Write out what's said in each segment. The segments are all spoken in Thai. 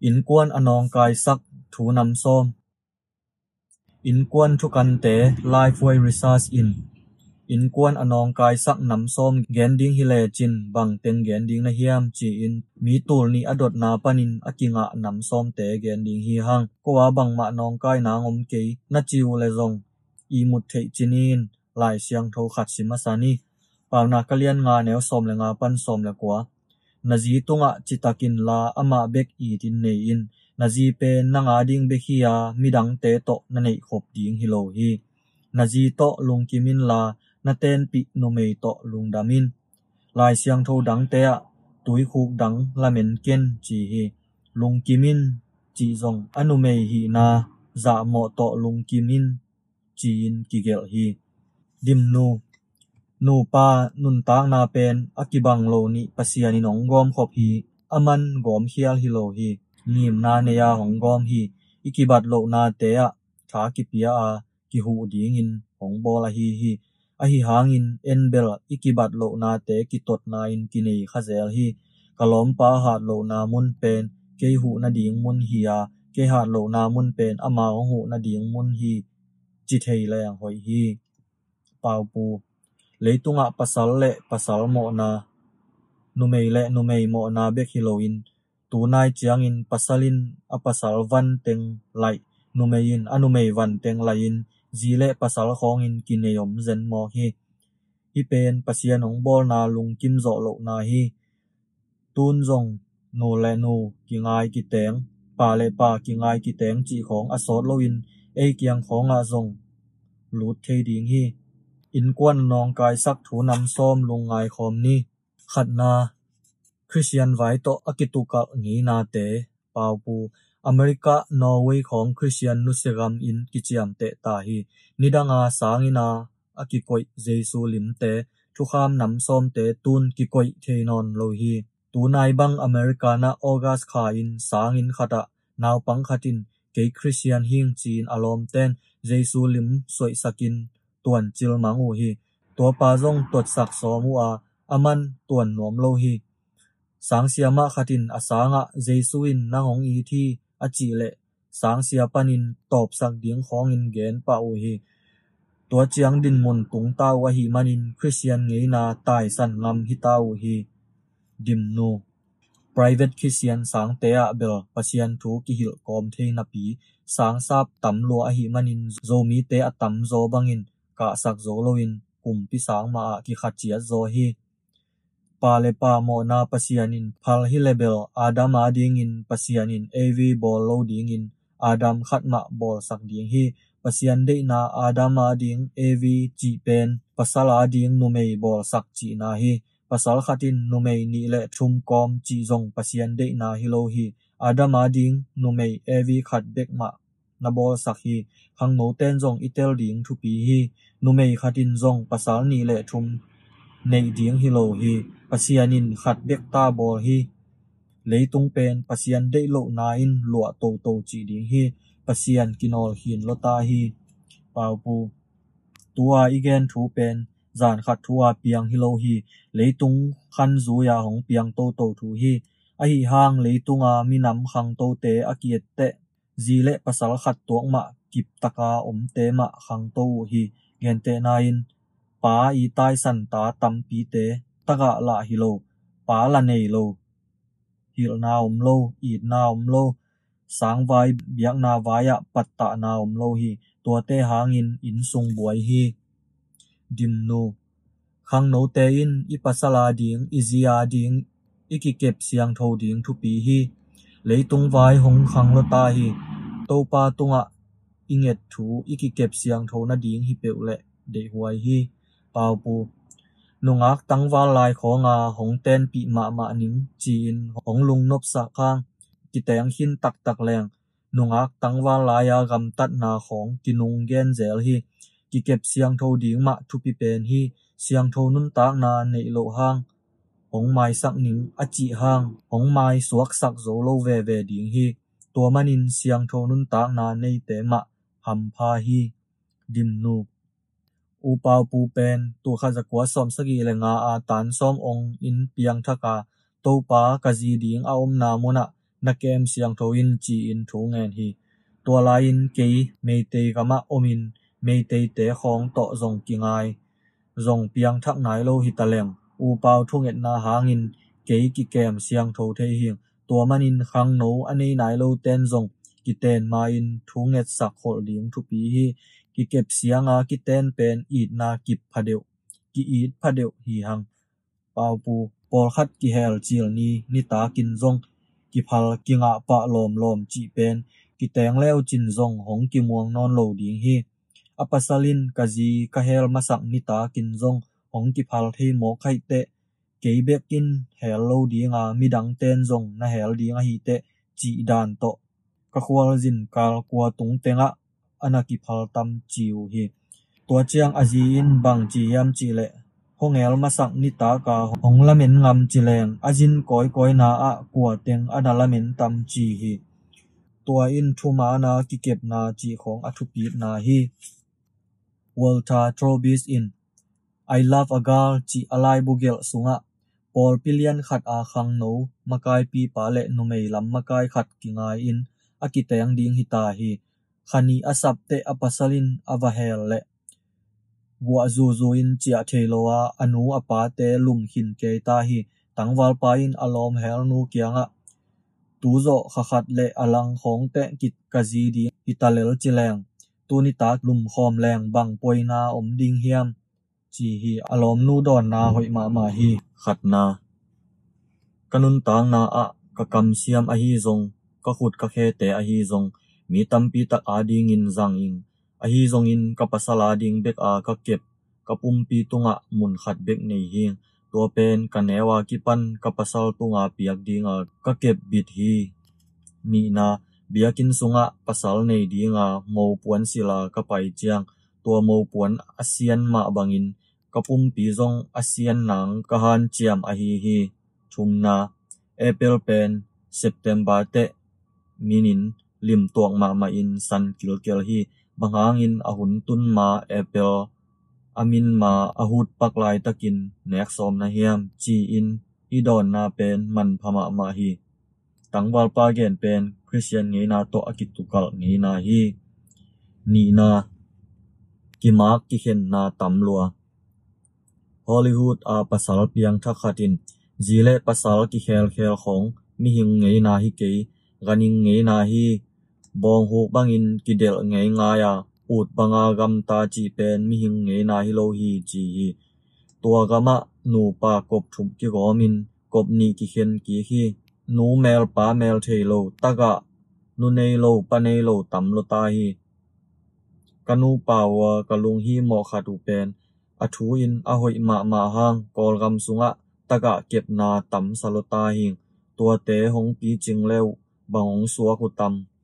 in quan anong kai sak thu nam som in quan thu kan te lai phoi research in in quan anong kai sak nam som gen ding hi le chin bang teng gen ding na hiam chi in mi tul ni adot na panin akinga nam som te gen ding hi hang ko wa bang ma nong kai na ngom ke na chi u le zong i mut thei chinin lai siang tho khat sima sani pa na kalian nga neo som le nga pan som le kwa nazi tunga chitakin la ama bek i tin nei in nazi pe nanga ding be hiya midang te to na nei khop ding hi lo hi nazi to lung kimin la na ten pi no mei to lung damin lai siang tho dang te a túi khuk dang lamen ken chi hi lung kimin chi zong anu mei hi na za mo to lung kimin chi in ki gel hi dim nu นูปานุนตางนาเป็นอากิบังโลนิปเสียานิหนองกอมขอบฮีอมันกอมเคียลฮิโลฮีนิมนาเนียหองกอมฮีอิกิบัตโลนาเตะขากิพิอาคิหูดีงินหองบอลาฮีฮีอหิหางินเอนเบลอิกิบัตโลนาเตะกิตดนาอินกินีขะเซลฮีกะลอมปาหาดโลนามุนเป็นเกหูนาดีงมุนฮียาเกหาดโลนามุนเป็นอมาหูนาดีงมุนฮีจิเทยแรงหอยฮีเปาปู leitunga pasal le pasal mo na numei le numei mo na bek hi loin tunai chiangin pasalin a pasal van teng lai numein anumei van teng lain zile pasal khongin kineyom zen mo hi hi pen pasian ong bol na lung kim zo lo na hi tun zong nu le nu ki ngai ki teng pa le pa ki ngai ki teng chi khong a sot loin e kiang khong a zong lut thei ding hi อินกวนนองกายสักถูนำส้มลงไงคอมนี่ขัดนาคริสเตียนไว้โตอกิตุกะงีนาเตปาวปูอเมริกานอร์เวย์ของคริสเตียนนุสเซรัมอินกิจัมเตตาฮีนิดังอาสางินาอกิกอยเยซูลิมเตทุขามนำส้มเตตุนกิกอยเทนอนโลฮีตูนายบังอเมริกานาออกัสคาอินสางินขตะนาวปังขตินเกย์คริสเตียนฮิงจีนอารมเต้นเยซูลิมสวยสกิน tuan chil mang u hi tua pa zong tot sak so mu a aman tuan nuam lo hi sang sia ma khatin asanga jeisuin nangong i thi achi le sang sia panin top sak ding khong in gen pa u hi tua chiang din mun tung ta wa hi manin christian ngei na tai san ngam hi ta u hi dim nu private christian sang te a bel pasian thu ki hil kom the na pi sang sap tam lo a hi manin zomi te atam zo bangin ka sak zo loin kum pi sang ma ki kha chia zo hi pa le pa mo na pasianin phal hi level adam a ding in pasianin av bol lo ding in adam khat ma bol sak ding hi pasian de na adam a ding av chi pen pasal a ding nu mei bol sak chi na hi pasal khatin nu mei ni le thum kom chi zong pasian de na hi lo hi adam a ding nu mei av khat bek ma นบอสักฮีขังโนเตนจงอิตาลีงทุปีฮีนูเมย์ขัดินจงภาษาหนีเลทุมในดิ้งฮิโลฮีภาษาหนินขัดเบกตาบอลฮีเลยตุงเป็นภาษาได้โลนายน์ลวโตโตจีดิ้งฮีภาษากินอลฮินโลตาฮีปาปูตัวอีแกนทุเป็นจานขัดทัวเปียงฮิโลฮีเลยตุงขันจูยาของเปียงโตโตทูฮีอไอฮางเลยตุงอามีน้ำขังโตเตอเกียตเต zi le pasal khat tuang ma kip taka om te ma khang to hi gen te na in pa i tai san ta tam pi te taka la hi lo pa la nei lo hil na om lo i na om lo sáng vai biak na vaya patta na om lo hi tua te hang in in sung buai hi dim nu khang no te in i pasala ding izia ding iki kep siang tho ding thu pi hi leitung vai hong khang lo ta hi ตปาตุงะอิงเอ็ดถูอีกิเก็บเสียงโทนดีงฮิเปวเลเดหวยฮีปาปูนงักตั้งวาลายของอาหงเต้นปีมามานิงจีนของลุงนบสะข้างกิแตงหินตักตักแรงนงักตั้งวาลายากำตัดนาของกินุงเกนเจลฮีกิเก็บเสียงโทดีงมาทุปิเป็นฮีเสียงโทนุนตากนาในโลห้างของไม้สักนิงอจิห้างของไม้สวกสักโซโลเวเวดีงฮีตัวมันอินเสียงโทนุนตากนาในเตมะหำพาฮีดิมนูอูปาวปูเป็นตัวข้าจะกัวสอมสกีเลงาอาตันสอมองอินเปียงทกาตัวปากะจีดิงอาอมนามุนะนักเกมเสียงโทอินจีอินถูงเงินฮีตัวลายินเกยเมเตกามะอมินเมเตเตของต่อจงกิงายจงเปียงทักไหนโลหิตะเลงอูปาวทุ่งเอ็ดนาหางินเกยกิเกมเสียงโทเทหิงตัวมันอินครั้งโนอันนี้นายโลเต้นจงกิเตนมาอินทุงเอ็ดสักโขเลียงทุปีฮีกิเก็บเสียงอากิเตนเป็นอีดนากิบพะเดียวกิอีดพะเดียวฮีหังเปาปูปอลขัดกิเฮลจิลนีนิตากินจงกิพัลกิงาปะลอมลอมจีเป็นกิแตงแล้วจินจงของกิมวงนอนโลดิงฮีอปัสลินกะจีกะเฮลมาสักนิตากินจงของกิพัลเทโมอไคเตะ kế bếp in hẻo lâu đi ngà mi đăng tên rồng na hẻo đi ngà hi tệ chỉ đàn tọ các khoa dìn cal qua tung tên ngã anaki phal tâm chiu hi tua chiang aji in bang chi yam chi lệ hong el ma sang ni ta ka hong lamin ngam chi leng ajin koi koi na a kwa teng ada lamin tam chi hi tua in thu ma na ki kep na chi khong athu pi na hi Walter trobis in i love a girl chi alai bugel sunga Paul pilian khat a khang no makai pi pa le nu mei lam makai khat ki ngai in akiteng ding hita hi khani asap te apasalin avahel le wa zu zu in chia thelowa anu apa te lum hin ke ta hi tangwal pa in alom hel nu kianga tuzo khakhat le alang khong te kit kazi di italel chileng tunita lum khom leng bang poina om ding hiam จีฮีอารมณ์นู่ดอนนาหอยมามาฮีขัดนากนุนตางนาอะกะกำเสียมอฮีจงกะขุดกะเคเตอฮีจงมีตัมปีตักอาดิงินจังอิงอฮีจงอินกะปัสลาดิงเบกอากะเก็บกะปุ่มปีตุงะมุนขัดเบกในฮีตัวเป็นกะเนวากิปันกะปัสลตุงะเปียกดิงะกะเก็บบิดฮีนีนาเบียกินสุงะปัสลในดิงะโมปวนศิลากะไปเจียงตัวโมปวนอาเซียนมาบังอินกระปุ่มปีจงอาเซียนหนังกะหันเจียมอฮีฮีชุมนาเอเปิลเป็นสิบเทมบาเตมินินลิมตัวมามาอินสันกิลเกลฮีบางางอินอหุนตุนมาเอเปลอามินมาอาหุดปักลายตะกินเนกซอมนาเฮียมจีอินอีดอนนาเป็นมันพมามาฮีตังวาลปาเกนเป็นคริสเตียนงี้นาโตอากิตุกัลงี้นาฮีนีนากิมาร์กกิเคนนาตำลัวฮอลลีวูดอาภาษาลเปียงทักขัดินจีเลภาษาลกิเคลเคลของมิหิงไงนาฮิเกกันิงไงนาฮีบองฮูบังอินกิเดลไงงายาอูดบังอากรรมตาจีเป็นมิหิงไงนาฮิโลฮีจีฮีตัวกามะหนูปากบถุมกิกอมินกบนีกิเคนกีฮีหนูแมลป้าแมลเทโลตะกะนูเนโลปะเนโลตำโลตาฮีကနုပါဝกကလုံဟီမောခါတူပန်အထူးအင်အอွိမာမာဟန်ကောလ်ဂမ်ဆုငါตะกะเก็บนาตำสลตาหิงตัวเตหงปีจิงเลวบางองสัวกุต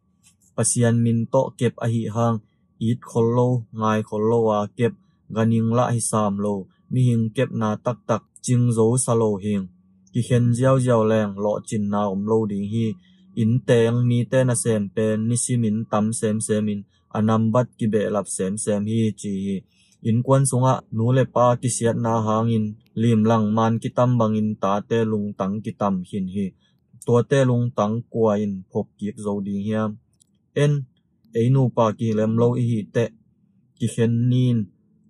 ำปะเซียนมินโตเก็บอหิหังอีดคนโลงายคนโลวาเก็บกันิงละหิสามโลมีหิงเก็บนาตักตักจิงโจสโลหิงกิเห็นเจียวเจียวแรงหลาะจินนาอมโลดิงฮีอินเตงมีเตนเซมเป็นนิชิมินตำเซมเซมิน anam bat ki be lap sem sem hi chi hi in kwan sunga nu le pa ti siat na hangin lim lang man ki tam bangin ta te lung tang ki tam hin hi tua te lung tang kwa in phop kiek zo di hiam en einu pa ki lem lo hi te ki khen nin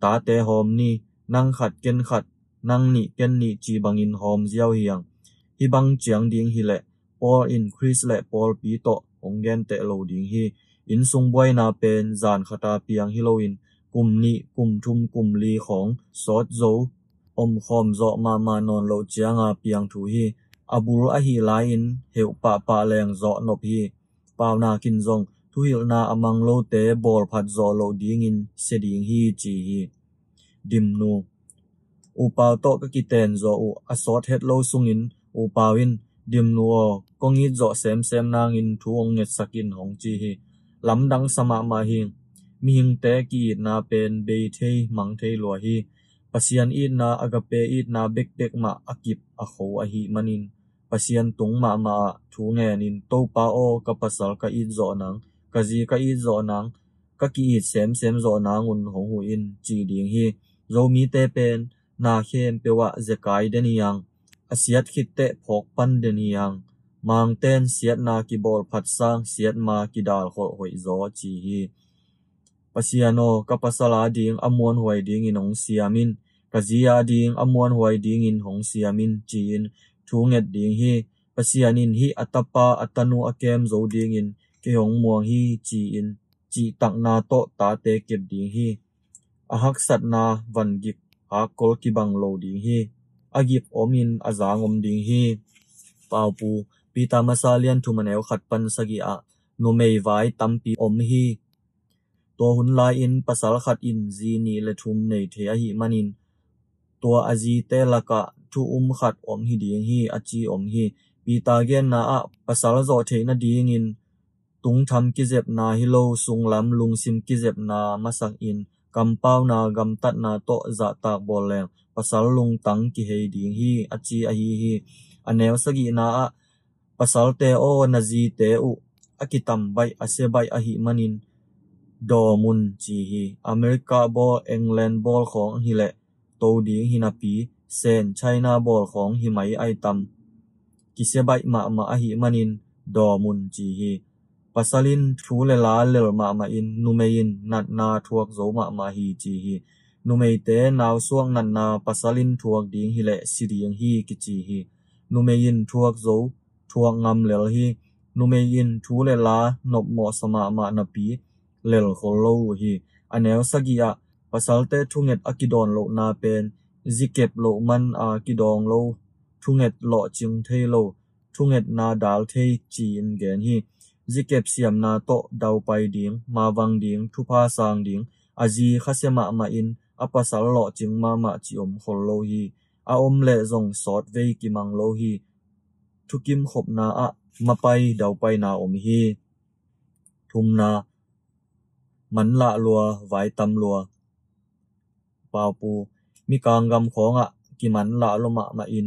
ta te hom ni nang khat ken khat nang ni ken ni chi bangin hom ziao hiang hi bang chiang ding hi le Paul in Chris le Paul pi to ong gen te lo ding hi อินซุงบวยนาเป็นจานคาตาเปียงฮิโลอินกลุ่มนี้กลุ่มทุมกลุ่มลีของซอดโจอมคอมจอมามานอนโลเจียงาเปียงถูฮีอาบุรุอฮีลายินเหวปะปะแรงจอนบฮีปาวนากินจงทุฮิลนาอมังโลเตบอลพัดจอโลดีงินเสดีงฮีจีฮีดิมนูอูปาวโตก็กิเตนจออูอสอดเฮ็ดโลซุงินอูปาวินดิมนูก็งิดจอเซมเซมนางินทูองเง็ดสกินของจีฮีลำดังสมามาหิงมีหิงเตกีนาเป็นเบเทมังเทลัวฮีปัสยานอีนาอากาเปอีนาเบกเบกมาอากิบอาโคอาหิมันินปัสยานตุงมามาถูงแงนินโตปาโอกับปัสสลกะอีจอนังกะจีกะอีจอนังกะกีอีเสมเสมจอนังอุนหงหูอินจีดิงฮีโรมีเตเป็นนาเขนมเปวะเจกายเดนียงอาเซียตคิดเตะพกปันเดนียงมังเต้นเสียดนากิบอลผัดสร้างเสียดมากิดาลโหหอยโอจีฮีปะเสียโนกับปะสลาดิงอมวนหวยดิงอินหงเสียมินกะจียาดิงอมวนหวยดิงอินหงเสียมินจีนทูเง็ดดิงฮีปะเสียนินฮีอัตปาอัตนูอเกมโจดิงอินเกยงมวงฮีจีอินจีตักนาโตตาเตเก็บดิงฮีอาหักสัตนาวันกิบหากลกิบังโลดิงฮีอากิบอมินอาจางอมดิงฮีปาวปูปีตามาซาเลียนทุมะเนวขัดปันสกิอะนูเมย์ไวายตัมปีอมฮีตัวหุนลายอินภาษาขัดอินจีนีและทุมในเทียหิมันิน ตัวอาจีเตละกะทุอุมขัดอมฮีดีงฮีอาจีอมฮี ปีตาเกนนาอ่ะภาษาละโจเทนาดีงิน ตุงทำกิเจ็บนาฮิโลสุงลำลุงซิมกิเจ็บนามาสักอินกำเป้านากำตัดนาโตจะตากบอลแรงภาษาลุงตังกิเฮดีงฮีอาจีอาฮีฮีอเนวสกีนาอ่ะ pasal te o na zi te u akitam bai ase bai ahi manin do mun chi hi america bo england bol khong hi le to ding hina pi sen china bol khong hi mai ai tam ki se bai ma ma ahi manin do mun chi hi pasalin thu le la le ma ma in numein nat na thuak zo ma ma hi chi hi numei te naw suang nan na pasalin thuak ding hi le siriang hi ki chi hi numein thuak zo ทวงงำเลลฮีนุเมยินทูเลลานบหมอสมามานปีเลลโคโลฮีอันเนลสกิยาปัสาเตทุงเงตอกิดอนโลนาเป็นจิเก็บโลมันอากิดองโลทุงเงตโลจิงเทโลทุงเงตนาดาลเทจีนเกนฮีจิเก็บเสียมนาโตเดาไปดิงมาวังดิงทุพาสางดิงอาจีคาเซมามาอินอปัสล่อจิงมามาจิอมโคโลฮีอาอมเลจงสอดเวกิมังโลฮีทุกิมขบนาอะมาไปเดาไปนาอมฮีทุมนามันละลัวไว้ตำลัวปาวปูมีกางกำของอะกิมันละลมะมาอิน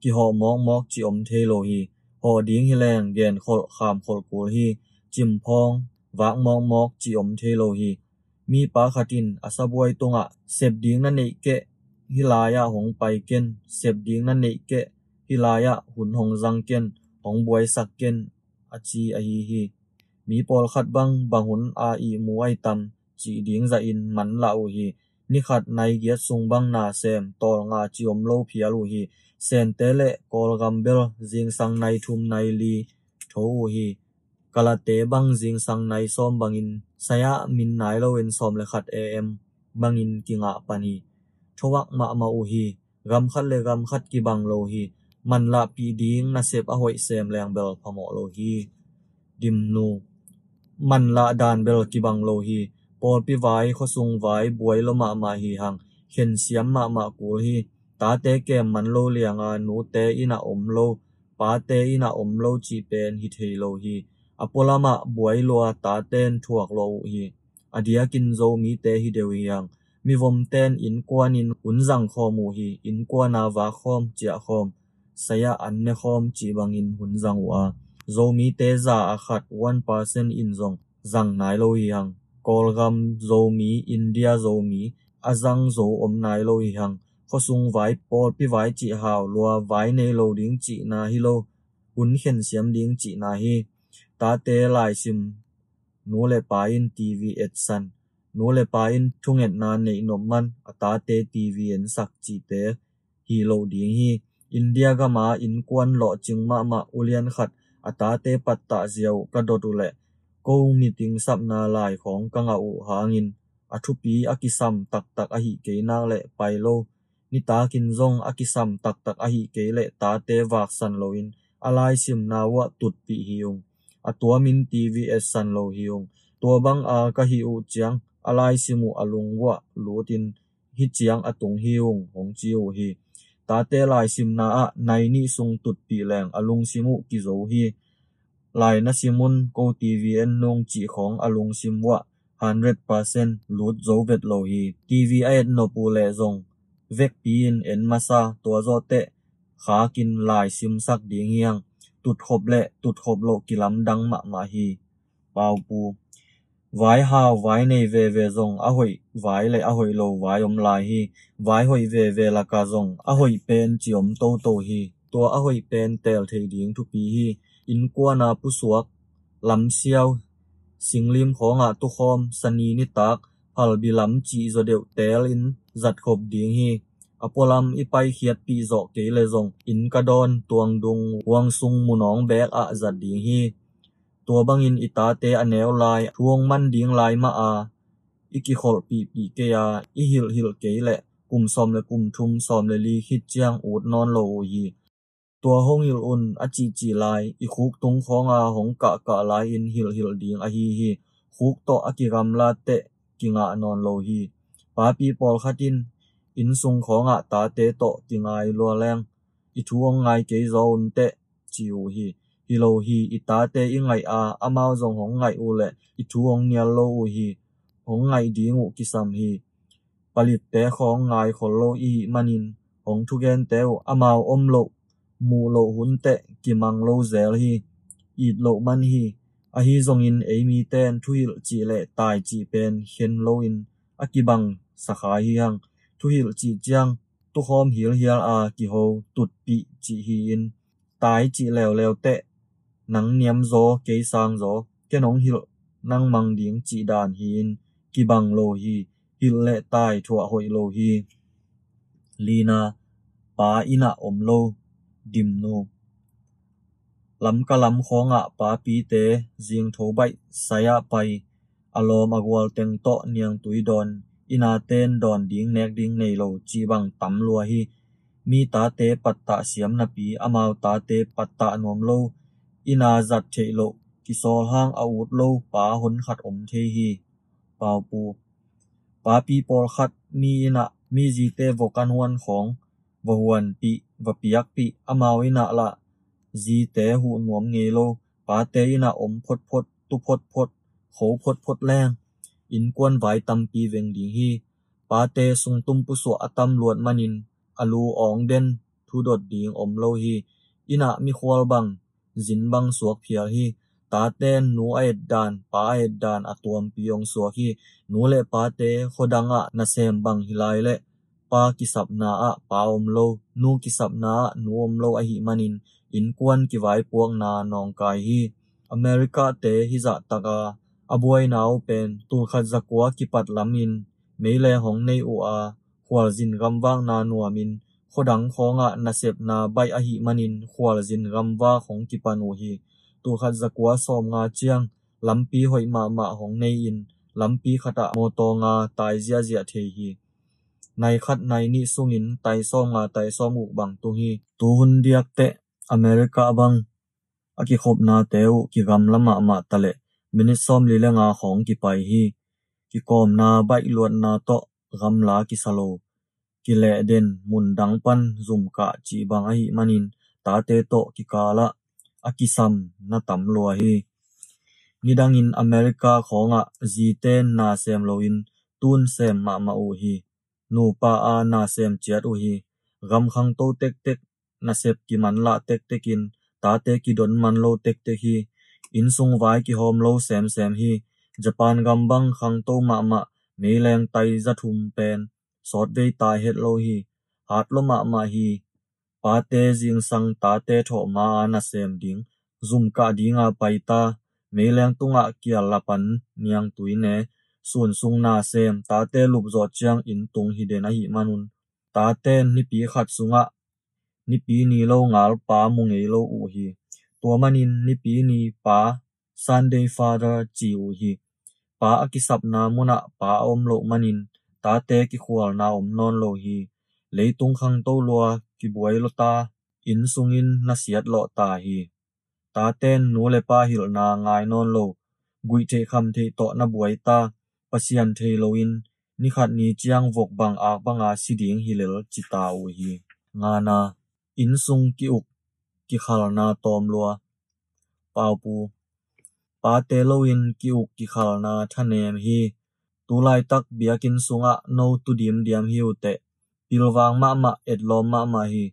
กิหอมอกมอกจิอมเทโลฮีหอดิ้งฮิแรงเย็นขดลขามขดลกูฮีจิมพองวางมอกมอกจิอมเทโลฮีมีปาคตินอาซาบวยตรงอะเสบดิ้งนั่นเอเกฮิลายาหงไปเกนเสบดิ้งนั่นเอเกพิลายะหุนหงจังเกนหงบวยสักเกนอาจีอาฮีฮีมีปอลขัดบังบังหุนอาอีมวยตัมจีดิงจะอินมันละอูฮีนิขัดในเกียรสุงบังนาเซมตอลงาจิอมโลเพียลูฮีเซนเตเลกอลกัมเบลจิงสังในทุมในลีโทอูฮีกาลเตบังจิงสังในซ้อมบังอินสยะมินนายเาวินซ้อมเลขัดเอเอ็มบังอินกิงอาปานีทวักมามาอูฮีกำขัดเลกำขัดกิบังโลฮีมันละปีดีนนาเซบอหอยเซมแรงเบลพมอโลฮีดิมนูมันละดานเบลกิบังโลฮีปอลปิไว้ขสุงไว้บวยลมามาฮีหังเห็นเสียมมามากูฮีตาเตเกมมันโลเลียงอานูเตอินาอมโลปาเตอินาอมโลจีเป็นฮิเทโลฮีอปอลามะบวยลัวตาเต้นถวกโลฮีอเดียกินโซมีเตฮิเดวียงมีวมเต้นอินกวนินอุนจังคอมูฮีอินกวานาวาคอมเจียคอม saya an ne khom chi bangin hun zang wa zomi te za a khat 1% in zong zang nai lo hi hang kolgam zomi india zomi azang zo om nai lo hi hang sung vai por pi vai chi hao lua vai nei lo ding chi na hi lo hun hen siam ding chi na hi ta te lai sim nu le pa in tv et san nu le pa in thung et na nei nom man ata te tv en sak chi te hi lo ding hi อินเดียก็มาอินกวนหล่อจึงมามาอุเลียนขัดอัตาเตปัตตะเซียวกระโดดุแลกูมีติงสับนาลายของกังอูหางินอทุปีอักิซัมตักตักอหิเกนาและไปโลนิตากินซงอักิซัมตักตักอหิเกเละตาเตวากสันโลอินอะไรซิมนาวะตุดปีฮิยงอตัวมินทีวีเอสสันโลฮิยงตัวบังอากะฮิอูเจียงอะไรซิมูอลุงวะลูตินฮิเจียงอตุงฮิยงของจิวฮีตาเตลายสิมนาอะในนี่ทรงตุดปีแหลงอลุงซิมุกิโจฮีลายนัซิมุนโกตีวีเอ็นนงจีของอลุงซิมวะ100%เปอร์เซนต์ลุดโจเวตโลฮีทีวีไอเอ็นโนปูเลจงเวกปีนเอ็นมาซาตัวโจเตะขากินลายซิมสักดีเงียงตุดขบเละตุดขบโลกิลัมดังมะมาฮีปาวปู vai hào vai này về về rồng a hội vai lại a hội lâu vai ông lại hi vai hội về về là cả rồng a hội pen chỉ ông tô tô hi tua a hội pen tel thầy điếng thu pi hi in qua na pu suak lắm xiao, sinh lim khó ngạ tu khom sani ni tak hal bi lắm chỉ do đều tel in giật khộp điếng hi apolam ipai khiat pi zo ke le zong in kadon tuang dung wang sung mu nong bek a zat ding hi ตัวบังอินอิตาเตอแนเวลายทวงมันดิ้งลายมาอาอิกิโลปีปีเกียอิฮิลฮิลเกแหละกลุ่มซอมและกลุ่มทุมซอมและลีคิดเจียงอูดนอนโลยีตัวห้องอิลอุนอจีจีลายอีคุกตุงของอาหงกะกะลายอินฮิลฮิลดิ้งอฮีฮีคุกโตอกิรัมลาเตกิงานอนโลฮีปาปีปอลขัดินอินซุงของอาตาเตโตติงายลัวแรงอีทวงไงเกยโซนเตจิวฮีฮิโลฮีอิตาเตอิงไงอาอามาวจงหงไงอูเลอิทูองเนียโลอูฮีหงไงดีงูกิสัมฮีปลิตเตของไงขนโลอีมันินหงทุเกนเตออามาวอมโลมูโลหุนเตกิมังโลเซลฮีอิโลมันฮีอาฮีจงอินเอมีเตนทุยลจีเลตายจีเป็นเฮนโลอินอากิบังสาขาฮียังทุยิลจีจังตุคอมฮิลเฮียอากิโฮตุดปีจีฮีอินตายจีเลวเลวเต nang niam gió cây sang gió ke nóng hil năng mang ding chi dan hiên kỳ bang lô hi hi lệ tài thua hội lô hi lina pa ina om lo dim no lam ka lam khonga pa pi te jing tho bai saya pai alom agwal teng to niang tui đòn ina tên đòn ding nek ding nei lô chi bang tam lua hi mi ta te patta siam na pi amao ta te patta nom lo อินาจัดเทโลกิซลห้างอาวุธโลป้าหุนขัดอมเทฮีปาปูป้าปีปอลขัดมีนะมีจีเตวกันหวนของวหวนปีวปียักปีอามาวินะละจีเตหูหนวมเงโลป้าเตอินะอมพดพดตุพดพดโขพดพดแรงอินกวนไหวตำปีเวงดีฮีป้าเตสุงตุมปุสวอตำลวดมันินอลูอองเดนทูดดดีงอมโลฮีอินะมีควอลบังจินบังสวกเพียฮีตาเตนนูเอ็ดดานป้าเอ็ดดานอตัวมพียงสวกฮีนูเลป้าเตโคดังอะนาเซมบังฮิไลเลป้ากิสับนาอะป้าอมโลนูกิสับนาอนูอมโลอหิมันินอินกวนกิไว้พวงนานองกายฮีอเมริกาเตฮิจักตากาอบวยนาวเป็นตูขัดจักวากิปัดลามินไม่เลหองในออาควาจินกำบังนานัวมินขดังของะนาเสบนาใบอหิมนินขวาลจินรำว่าของกิปานูฮีตัวขัดจักวสอมงาเจียงลำปีหอยมามาของในอินลำปีขตะโมโตงาตายเจียเจียเทฮีในคัดในนิสุงินไตซ้อมงาไตซ้อมอุบังตุงฮีตัวหุ่นเดียกเตะอเมริกาบังอากิขบนาเตวกิกำละมามาตะเลมินิซ้อมลีเลงาของกิไปฮีกิกอมนาใบลวนนาโตกำลากิสโลกิเลเดนมุนดังปันจุมกะจีบังไอมันินตาเตโตกิกาละอากิซัมนาตัมลัวฮีนิดังอินอเมริกาของอะจีเตนนาเซมโลอินตุนเซมมามาอูฮีนูปาอานาเซมเจียดอูฮีกำขังโตเต็กเต็กนาเซปกิมันละเต็กเต็กินตาเตกิดนมันโลเต็กเต็กฮีอินซงไวกิโฮมโลเซมเซมฮีญี่ปุ่นกำบังขังโตมามะมีแรงไตจะทุ่มเป็น sot ve ta hết lâu hi hát lô ma ma hi ba te jing sang ta te tho ma na sem ding cả ka dinga pai ta mấy me leng tunga kia lapan niang tuine sun sung na xem ta te lup zo chiang in tung hi de na hi manun ta te ni pi sung sunga ni pi ni lo ngal pa mu ngei lo u hi tua manin ni pi ni pa sunday father chi u hi pa akisap na muna pa om lo manin ตาเตกิขวานาอมนอนโลฮีเลตุงคังโตลัวกิบวยลตาอินสุงินนาเสียดโลตาฮีตาเต้นนูเลปาฮิลนางายนอนโลกุยเทคำเทโตนาบวยตาปะเซียนเทโลอินนิขัดนี้จียงวกบังอากบังอาสิดิงฮิเลลจิตาอุฮีงานาอินสุงกิอุกกิขลนาตอมลัวปาวปูปาเตโลอินกิอุกกิขลนาทะเนมฮี tulai tak biakin sunga no tu dim diam hiu te pilwang ma ma et lo ma ma hi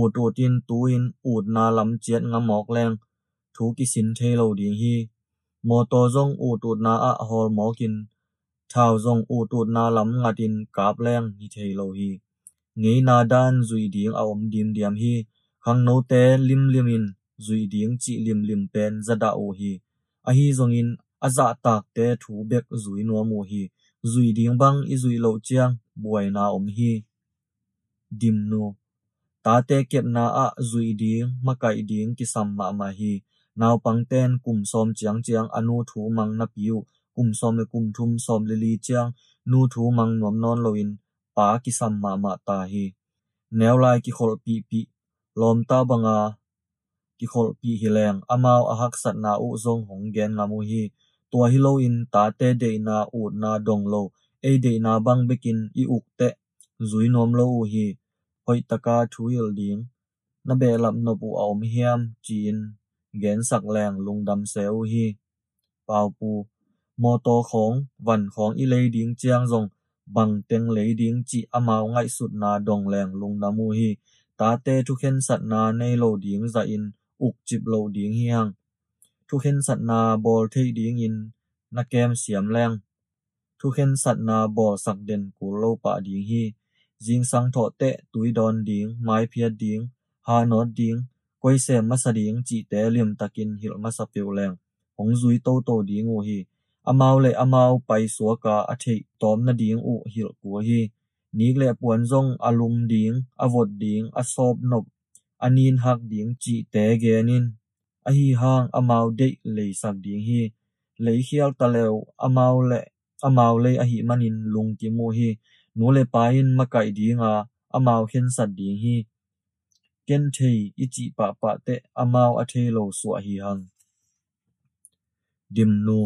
ut utin tuin ut na lam chiat nga mok leng thu ki sin the lo ding hi mo to zong ut ut na a hol mo kin thao zong ut ut na lam tin kap leng ni the lo hi nge na dan zui ding a om dim diam hi khang no te lim lim in zui ding chi lim lim pen zada o hi a hi zong in aza tak te thu bek zui no mo hi zui ding bang i zui lo chiang buai na om hi dim nu ta te kiet na a zui ding makai ding ki sam ma ma hi nau pang ten kum som chiang chiang anu thu mang na piu kum som le kum thum som le li chiang nu thu mang nom non loin pa ki sam ma ma ta hi neo lai ki khol pi pi lom ta banga à. ki khol pi hi leng amao à a à hak sat na u zong hong gen mu hi ตัวฮิโลอินตาเตเดนาอูดนาดงโลเอเดนาบังเบกินอีอุกเตจุยนอมโลอูฮีพอยตะกาทุยลดิงนเบลับนบูเอามเฮียมจีนเกนสักแรงลุงดำเซลฮีปาวปูมอตอของวันของอีเลดิงเจียงจงบังเต็งเลดิงจีอมาวไงสุดนาดงแรงลุงดามูฮีตาเตทุเคนสัตนาในโลดิงซาอินอุกจิบโลดิงเฮียงทุกเห็นสัตนาบอลเทยดีงินนักเกมเสียมแรงทุกเห็นสัตนาบอลสักเด่นกูโลปะดิงฮีจิงสังโถเตะตุยดอนดิงไม้เพียดดิงหานอดดิงก้อยเสมมาสดิงจีเตะเลี่ยมตะกินหิลมาสเปียวแรงหงซุยโตโตดิงโอฮีอามาวเลยอามาวไปสัวกาอธิตอมนาดิงอุหิลกัวฮีนี้เลยปวนซงอารมณ์ดิงอวดดิงอสอบนบอนีนหักดิงจีเตะแกนิน a hi hang amau de le sak ding hi le khial ta leo amau le amau le a hi manin lung ti mu hi nu le pa in ma kai ding a amau hen sat ding hi ken thei i chi pa pa te amau a the lo su a hi hang dim nu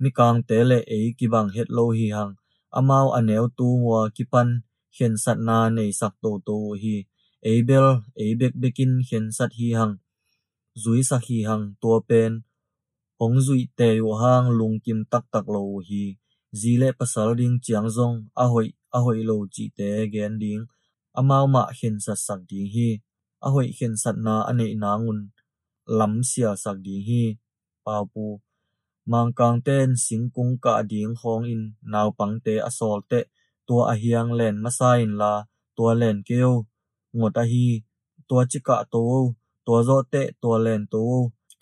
mi kang te le e ki bang het lo hi hang amau aneu tu wa ki pan hiền sát na này sắc tổ tổ hi ấy bel ấy bek bekin hiền sát hi hằng zui sa hi hang tua pen ong zui te yu hang lung kim tak tak lo hi zile pasal ding chiang zong a hoi a hoi lo chi te gen ding amao ma hen sa sak ding hi a hoi hen sat na ane na ngun lam sia sak ding hi pau pu mang kang ten sing kung ka ding hong in nau pang te asol te tua a hiang len masain la tua len kêu ngot a hi tua chika to ตัวโจเตะตัวเลนตัว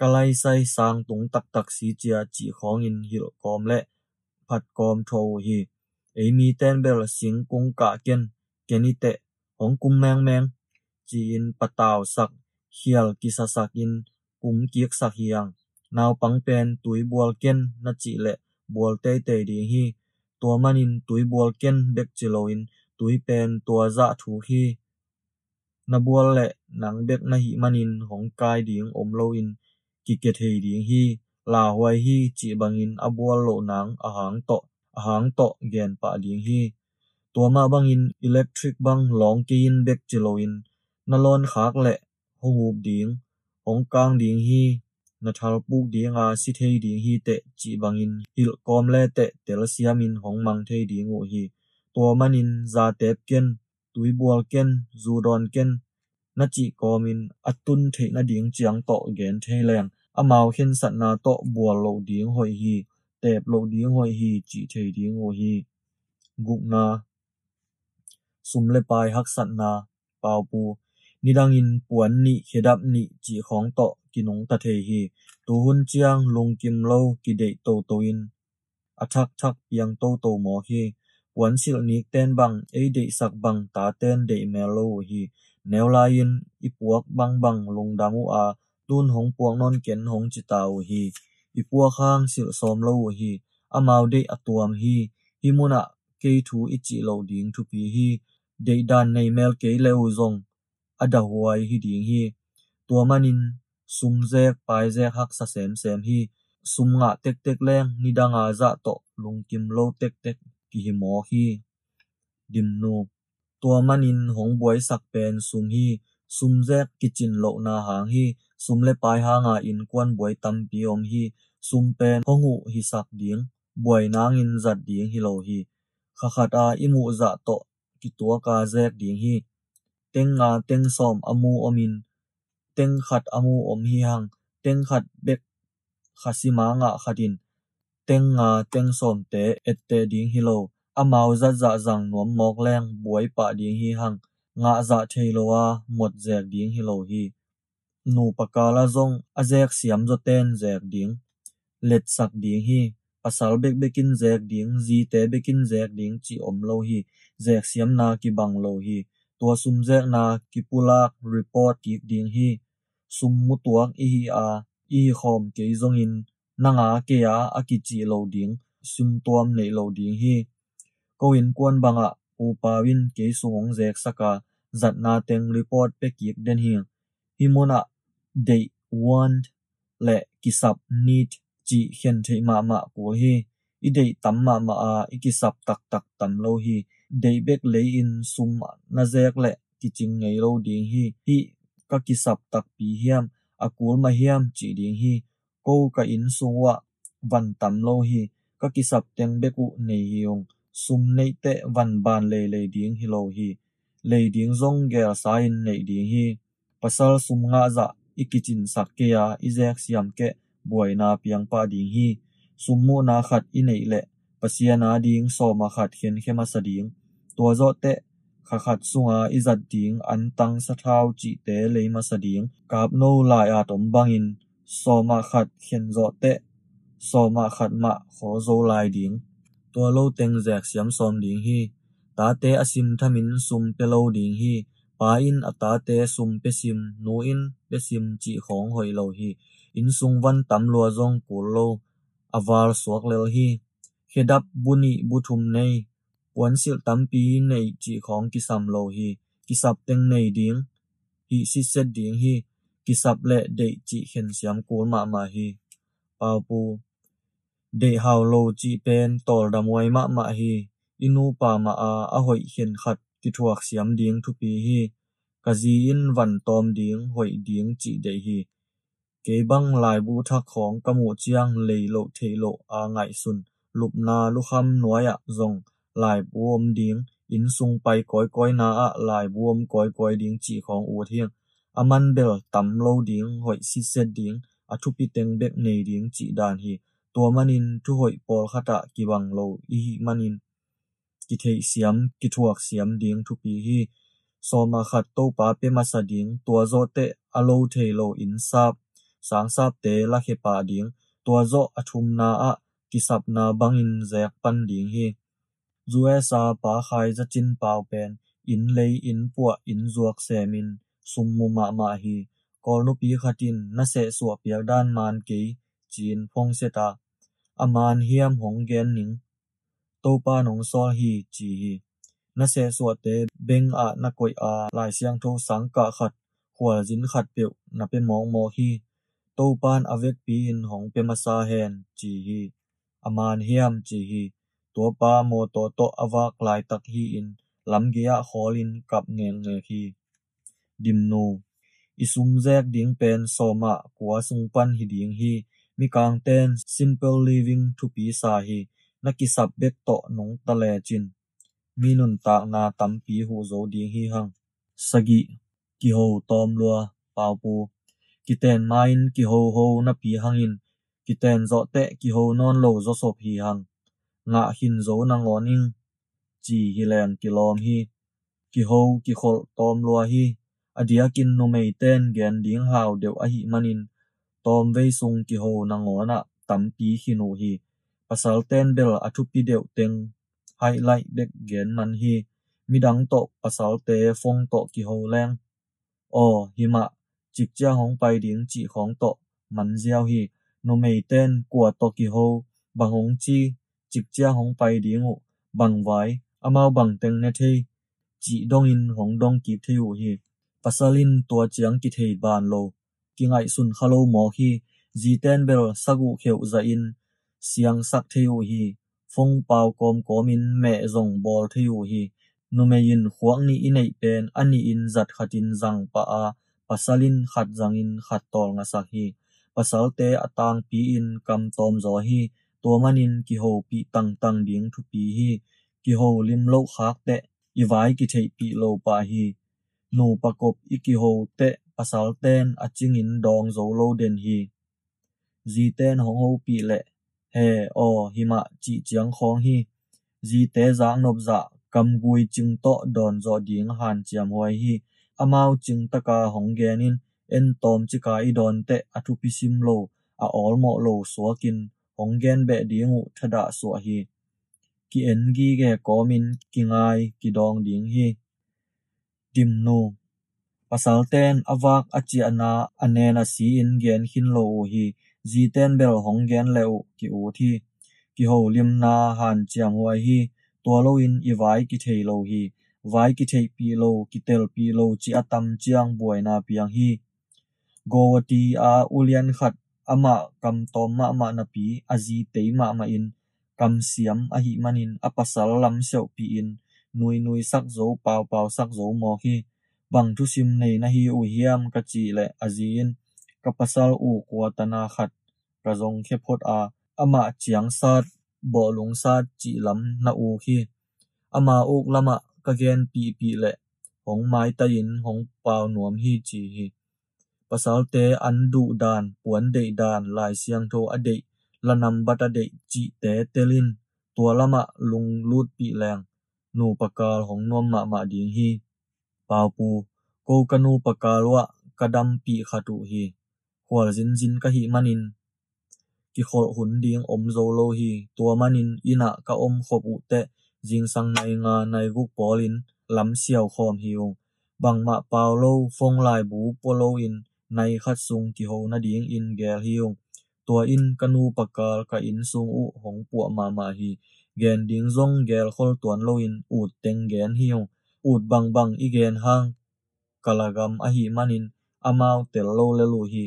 กะไลไซสางตุงตักตักสีเจียจีของอินฮิลกอมและผัดกอมโทฮีเอมีเตนเบลสิงกุงกะเกนเกนิเตะของกุมแมงแมงจีอินปะตาวสักเฮียลกิสสักอินกุมเกียกสักเฮียงนาวปังเป็นตุยบัวเกนนัจิเลบัวเตเตดีฮีตัวมันินตุยบัวเกนเด็กจิโลอินตุยเป็นตัวจะถูฮีนบวลและหนังเด็ดนหิมานินของกายเดียงอมโลอินกิเกเทเดียงฮีลาหวยฮีจีบังอินอบัวโลนังอาหางโตอาหางโตเกนปะเดียงฮีตัวมาบังอินอิเล็กทริกบังหลองกีนเด็กจิโลอินนลอนขากและหงูบดียงของกลางเดียงฮีนาทารปุกดียงอาซิเทดียงฮีเตจีบังอินฮิลกอมแลเตเตลเซียมินของมังเทดียงโอฮีตัวมันินซาเตปเกน tui bual ken zu don ken na chi ko min atun the na ding tọ to gen the leng amao hin sat na tọ bùa lo ding hoi hi tep lo ding hoi hi chỉ the ding ho hi guk na sum le pai hak sat na bào pu ni dang in nị puan ni nị chỉ chi tọ to nông ta the hi tu hôn chiang lung kim lâu ki de to to in athak thak piang to to mo hi วันสิลนิกเตนบังเอเดสักบังตาเตนเดเมโลฮีแนวลายินอีปวกบังบังลงดังออาตุนหงปวงนอนเก็นหงจิตาวฮีอีปวกข้างสิลซอมโลฮีอามาวเดอตัวมฮีฮิมุนะเกยทูอิจิโลดิงทุปีฮีเดดันในเมลเกยเลวซงอดาหวยฮีดิงฮีตัวมันินซุมเจกปายเจกฮักสะเสมเสมฮีซุมงะเต็กเต็กแรงนิดังอาจะโตลงกิมโลเต็กเต็กกี่หมอฮีดิมโนตัวมันินหงบวยสักเป็นสุมฮีสุมแจกกิจินโลนาหางฮีสุมเลปายหางาอินกวนบวยตัมปีอมฮีสุมเป็นพงูฮิสักเดียงบวยนางอินจัดเดียงฮิโลฮีขขัดอาอิมูจะโตกิตัวกาแจกเดียงฮีเต็งงาเต็งสอมอมูอมินเต็งขัดอมูอมฮีหังเต็งขัดเบกขัดสิมางะขัดิน Teng nga teng som te et te ding hi lo. Amao za dạ za dạ rằng nuốm mọc leng buổi pa ding hi hằng Nga za dạ thei lo a một zek ding hi lo hi. Nu pakala zong a zek siam zo ten zek ding. Let sak ding hi. Pasal bek bekin zek ding zi te bekin zek ding chỉ om lo hi. Zek siam na ki bang lo hi. Tua sum zek na pu lạc report ki ding hi. Sum mu tuak i hi a i khom ke zong in na nga ke ya a ki chi lo ding sum tuam nei lo ding hi ko in kwan banga u pa win ke sung zek saka zat na teng report pe ki den hi hi mona de want le ki sap need chi hian thei ma ma ko hi i dei tam ma ma a i ki sap tak tak tam lo hi dei bek le in sum na zek le ki ching ngei lo ding hi hi ka ki sap tak pi hiam akul ma hiam chi ding hi kou ka in sungwa van tam lo hi ka kisap teng beku nei hiung sum nei te van ban le le ding hi lo hi le ding zong ge sa in nei ding hi pasal sum nga za ikichin sak ke ya izek siam ke buai na piang pa ding hi sum mu na khat i nei le pasia na ding so ma khat khen khema sa ding to zo te kha khat sunga izat ding an tang sa thau chi te le ma sa ding kap no la ya tom bangin so ma khat khen zo te so ma khat ma kho zo lai ding tua lo teng zek siam som ding hi ta te asim thamin sum pe lo ding hi pa in ata te sum pe sim nu in pe sim chi khong hoi lo hi in sung van tam lua zong ku lo avar suak lel hi hedap buni buthum nei puan sil tampi nei chi khong kisam lo hi kisap teng nei ding hi si set ding hi kisap le de chi khen siam kul mạ ma hi papu đệ hau lo chi pen tol da ngoài mạ mạ hi inu pa ma a a hoi hian khat ti thuak siam ding thu pi hi gì in van tom ding hội ding chi đệ hi ke bang lai bu khóng khong kamu chiang le lo the lo a ngai xuân, lup na lu kham noya zong lai buom ding in sung bay koi koi na a lai buom koi koi ding chi khong u thiang amandel tam lo ding hoi si se ding a à, thu pi teng bek nei ding chi dan hi to manin thu hoi pol khata ki bang lo i manin ki thei siam ki thuak siam ding thu pi hi so ma khat to pa pe ma sa ding to zo te a lo thei lo in sap sang sap te la khe pa ding to zo a thum na a ki sap na bang in zek pan ding hi zuesa pa khai za chin pau pen in lei in puwa in zuak semin สุมมุมามาฮีกอลนุปีขัดินนัเสสวเปียด้านมานกีจีนพงเซตาอามานเฮียมหงเกนหนิงตปานงซอฮีจีฮีนัเสสวเตเบงอานกอยอาลายเสียงโทสังกะขัดหัวจินขัดเปียวนับเป็นมองมอฮีตปานอเวกปีนหงเปมาซาเฮนจีฮีอามานเฮียมจีฮีตัวปาโมโตโตอวากลายตักฮีอินลำเกียขอลินกับเงงเงฮี dim nu isum zek ding pen soma kwa sung pan hi ding hi mi kang ten simple living thu pi sa hi naki sap bek to nong ta le chin mi nun ta na tam pi hu zo ding hi hang sagi ki ho tom lua pau pu ki ten main ki ho ho na pi hang in ki ten zo te ki ho non lo zo sop hi hang nga hin zo na ngoning chi hi len ki lom hi ki ho ki khol tom lua hi adiakin no mei ten gen ding hao deu a manin tom ve sung ki ho na ngona ah, tam pi hi no hi pasal ten bel a thu pi deu teng hai lai bek gen man hi dang to pasal te phong to ki ho leng o hi ma chik cha hong pai ding chi khong to man giao hi no mei ten của to ki ho bằng hong chi chik cha hong pai ding bang vai amao bang teng na the chỉ dong in hong dong kịp theo hi pasalin tua chiang ki thei ban lo ki ngai sun khalo mo hi ji ten berol sagu kheu za in siang sak theu hi phong pau kom komin me zong bol theu hi numein khuang ni inei pen ani in zat khatin zang pa a pasalin khat zang in khat tol nga sak hi pasal te atang pi in kam tom zo hi to manin ki ho pi tang tang ding thu pi hi ki ho lim lo khak te i vai ki thei pi lo pa hi นูปกบอิกิโฮเตะปะสาวเต้นอจิงอินดองโซโลเดนฮีจีเต้นของโฮปีเละเฮออหิมะจีเจียงของฮีจีเตจางนบจะกำกุยจึงโตดอนจอดิงหันเจียมหวยฮีอมาวจึงตะกาของแกนินเอ็นตอมจิกาอีดอนเตะอทุพิซิมโลอาออลโมโลสัวกินของแกนแบะดีงูทดาสัวฮีกิเอ็นกีแกกอมินกิงายกิดองดิงฮี tim nu pasal ten awak achi ana anen a si in gen hin lo hi ji ten bel hong gen leu ki u thi ki ho lim na han chiang huai hi tua lo in i vai ki thei lo hi vai ki thei pi lo ki tel pi lo chi atam chiang buai na piang hi gowati a ulian khat ama kam tom ma ma na pi aji te ma ma in kam siam a hi manin apasal lam seu pi in nui nui sak zo pau pau sak zo mo hi bang thu sim nei na hi u hiam ka chi le azin ka pasal u kwa tana khat ka zong khe phot a ama chiang sat bo lung sat chi lam na u hi ama uk lama ka gen pi pi le hong mai ta in hong pau nuam hi chi hi pasal te an du dan puan dei dan lai siang tho a dei lanam bata dei chi te telin tua lama lung lut pi lang นูปะกาลของนวมมะมาดิงฮีปาปูโกกะนูปะกาลวะกระดำปีขะตุฮีขวลซินจินกะหิมันินกิขคหุนดิงอมโซโลฮีตัวมันินอินะกะอมขบอุเตจิงสังในงาในกุกปอลินลำเสียวคอมฮิวบังมะปาโลฟงลายบูปโลอินในคัดซุงกิโฮนาดิงอินแกลฮิวตัวอินกนูปะกาลกะอินซุงอุของปัวมามาฮี gen ding zong gel khol tuan loin ut teng gen hiu ut bang bang i gen hang kalagam a hi manin amau tel lo le lu hi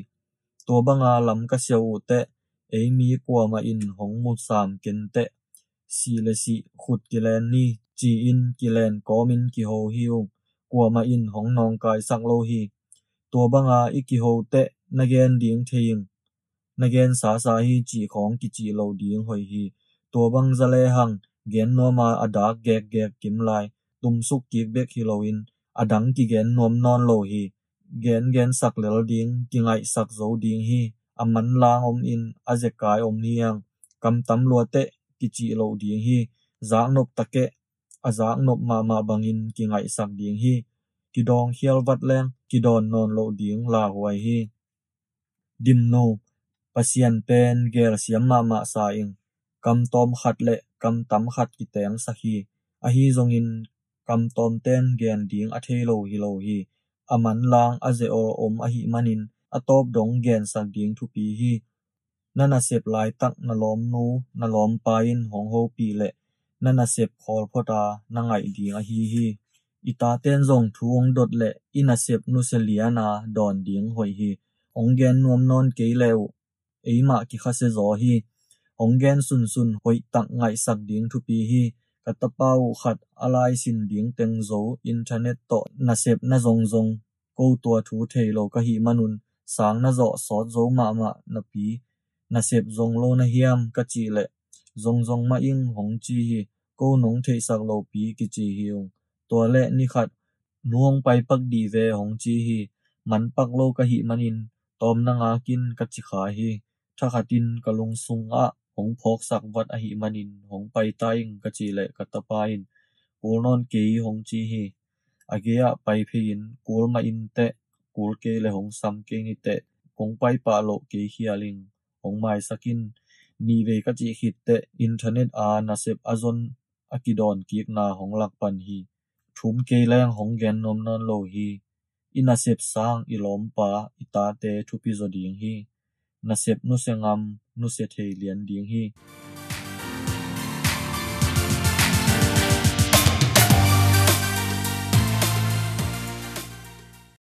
to banga lam ka sia u te eimi kwa ma in hong mu sam ken te si le si khut kilen ni chi in kilen komin ki ho hiu kwa ma in hong nong kai sang lo hi to banga i ki ho te na gen ding thein na gen sa sa hi chi khong ki chi lo ding hoi hi ตัวบังจะเลหังเกนนัวมาอดากแกกแกกกิมไลตุมสุกกีเบกฮิโลอินอดังกีเกนนวมนอนโลฮีเกนเกนสักเลลดิงกิงไอสักโจดิงฮีอามันลางอมอินอาเจกายอมเฮียงกำตำลัวเตะกิจิโลดิงฮีจางนบตะเกะอาจางนบมามาบังอินกิงไอสักดิงฮีกิดองเฮียลวัดแรงกิดอนนอนโลดิงลาหวยฮีดิมโน pasian pen ger siam ma ma sa ing กำตอมขัดเละกำตำขัดกิเตงสักฮีอะฮีจงอินกำตอมเต้นแกนดิงอะเทโลฮิโลฮีอมันลางอะเจโออมอะฮีมันินอะตบดงแกนสักดิงทุปีฮีนั่นอะเสพลายตักนะล้อมนู้นะล้อมปายินหองโฮปีเละนั่นอะเสพคอลพอตานังไอดิงอะฮีฮีอิตาเต้นจงทวงดดเละอินอะเสพนุเซเลียนาดอนดิงหอยฮีองแกนนวมนอนเกีเลวเอมากิคาเซโซฮีองเกนสุนสุนหอยตักไงสักดิงทุปีฮีกตะเป้าขัดอะไรสินดิงเต็งโจอินเทอร์เน็ตโตนาเซบนาจงจงกู้ตัวทูเทโลกะฮีมนุนสางนาจอสอดโจมามะนาปีนาเซบจงโลนาเฮียมกะจีเลจงจงมาอิงหงจีฮีกู้นงเทสักโลปีกิจีฮิงตัวเละนี่ขัดนวงไปปักดีเวหงจีฮีมันปักโลกะฮีมันินตอมนางากินกะจิขาฮีถ้าขัดินกะลงสุงอะหงพกสักวัดอหิมานินหงไปไตางกะจีเลกะตะปายินกูลนอนกีหงจีฮีอากียไปพียินกูลมาอินเตกูลเกเลหงซัมเกนิเตะหงไปปาโลกีเฮียลิงหงไม่สกินนีเวกะจีฮิตเตอินเทอร์เน็ตอานาเซบอาซนอากิดอนกีกนาหงหลักปันฮีทุมเกแรงหงแกนนมนอนโลฮีอินาเซบสร้างอิลอมปาอิตาเตทุปิโซดิงฮี na sep nu se ngam nu se thei lian ding hi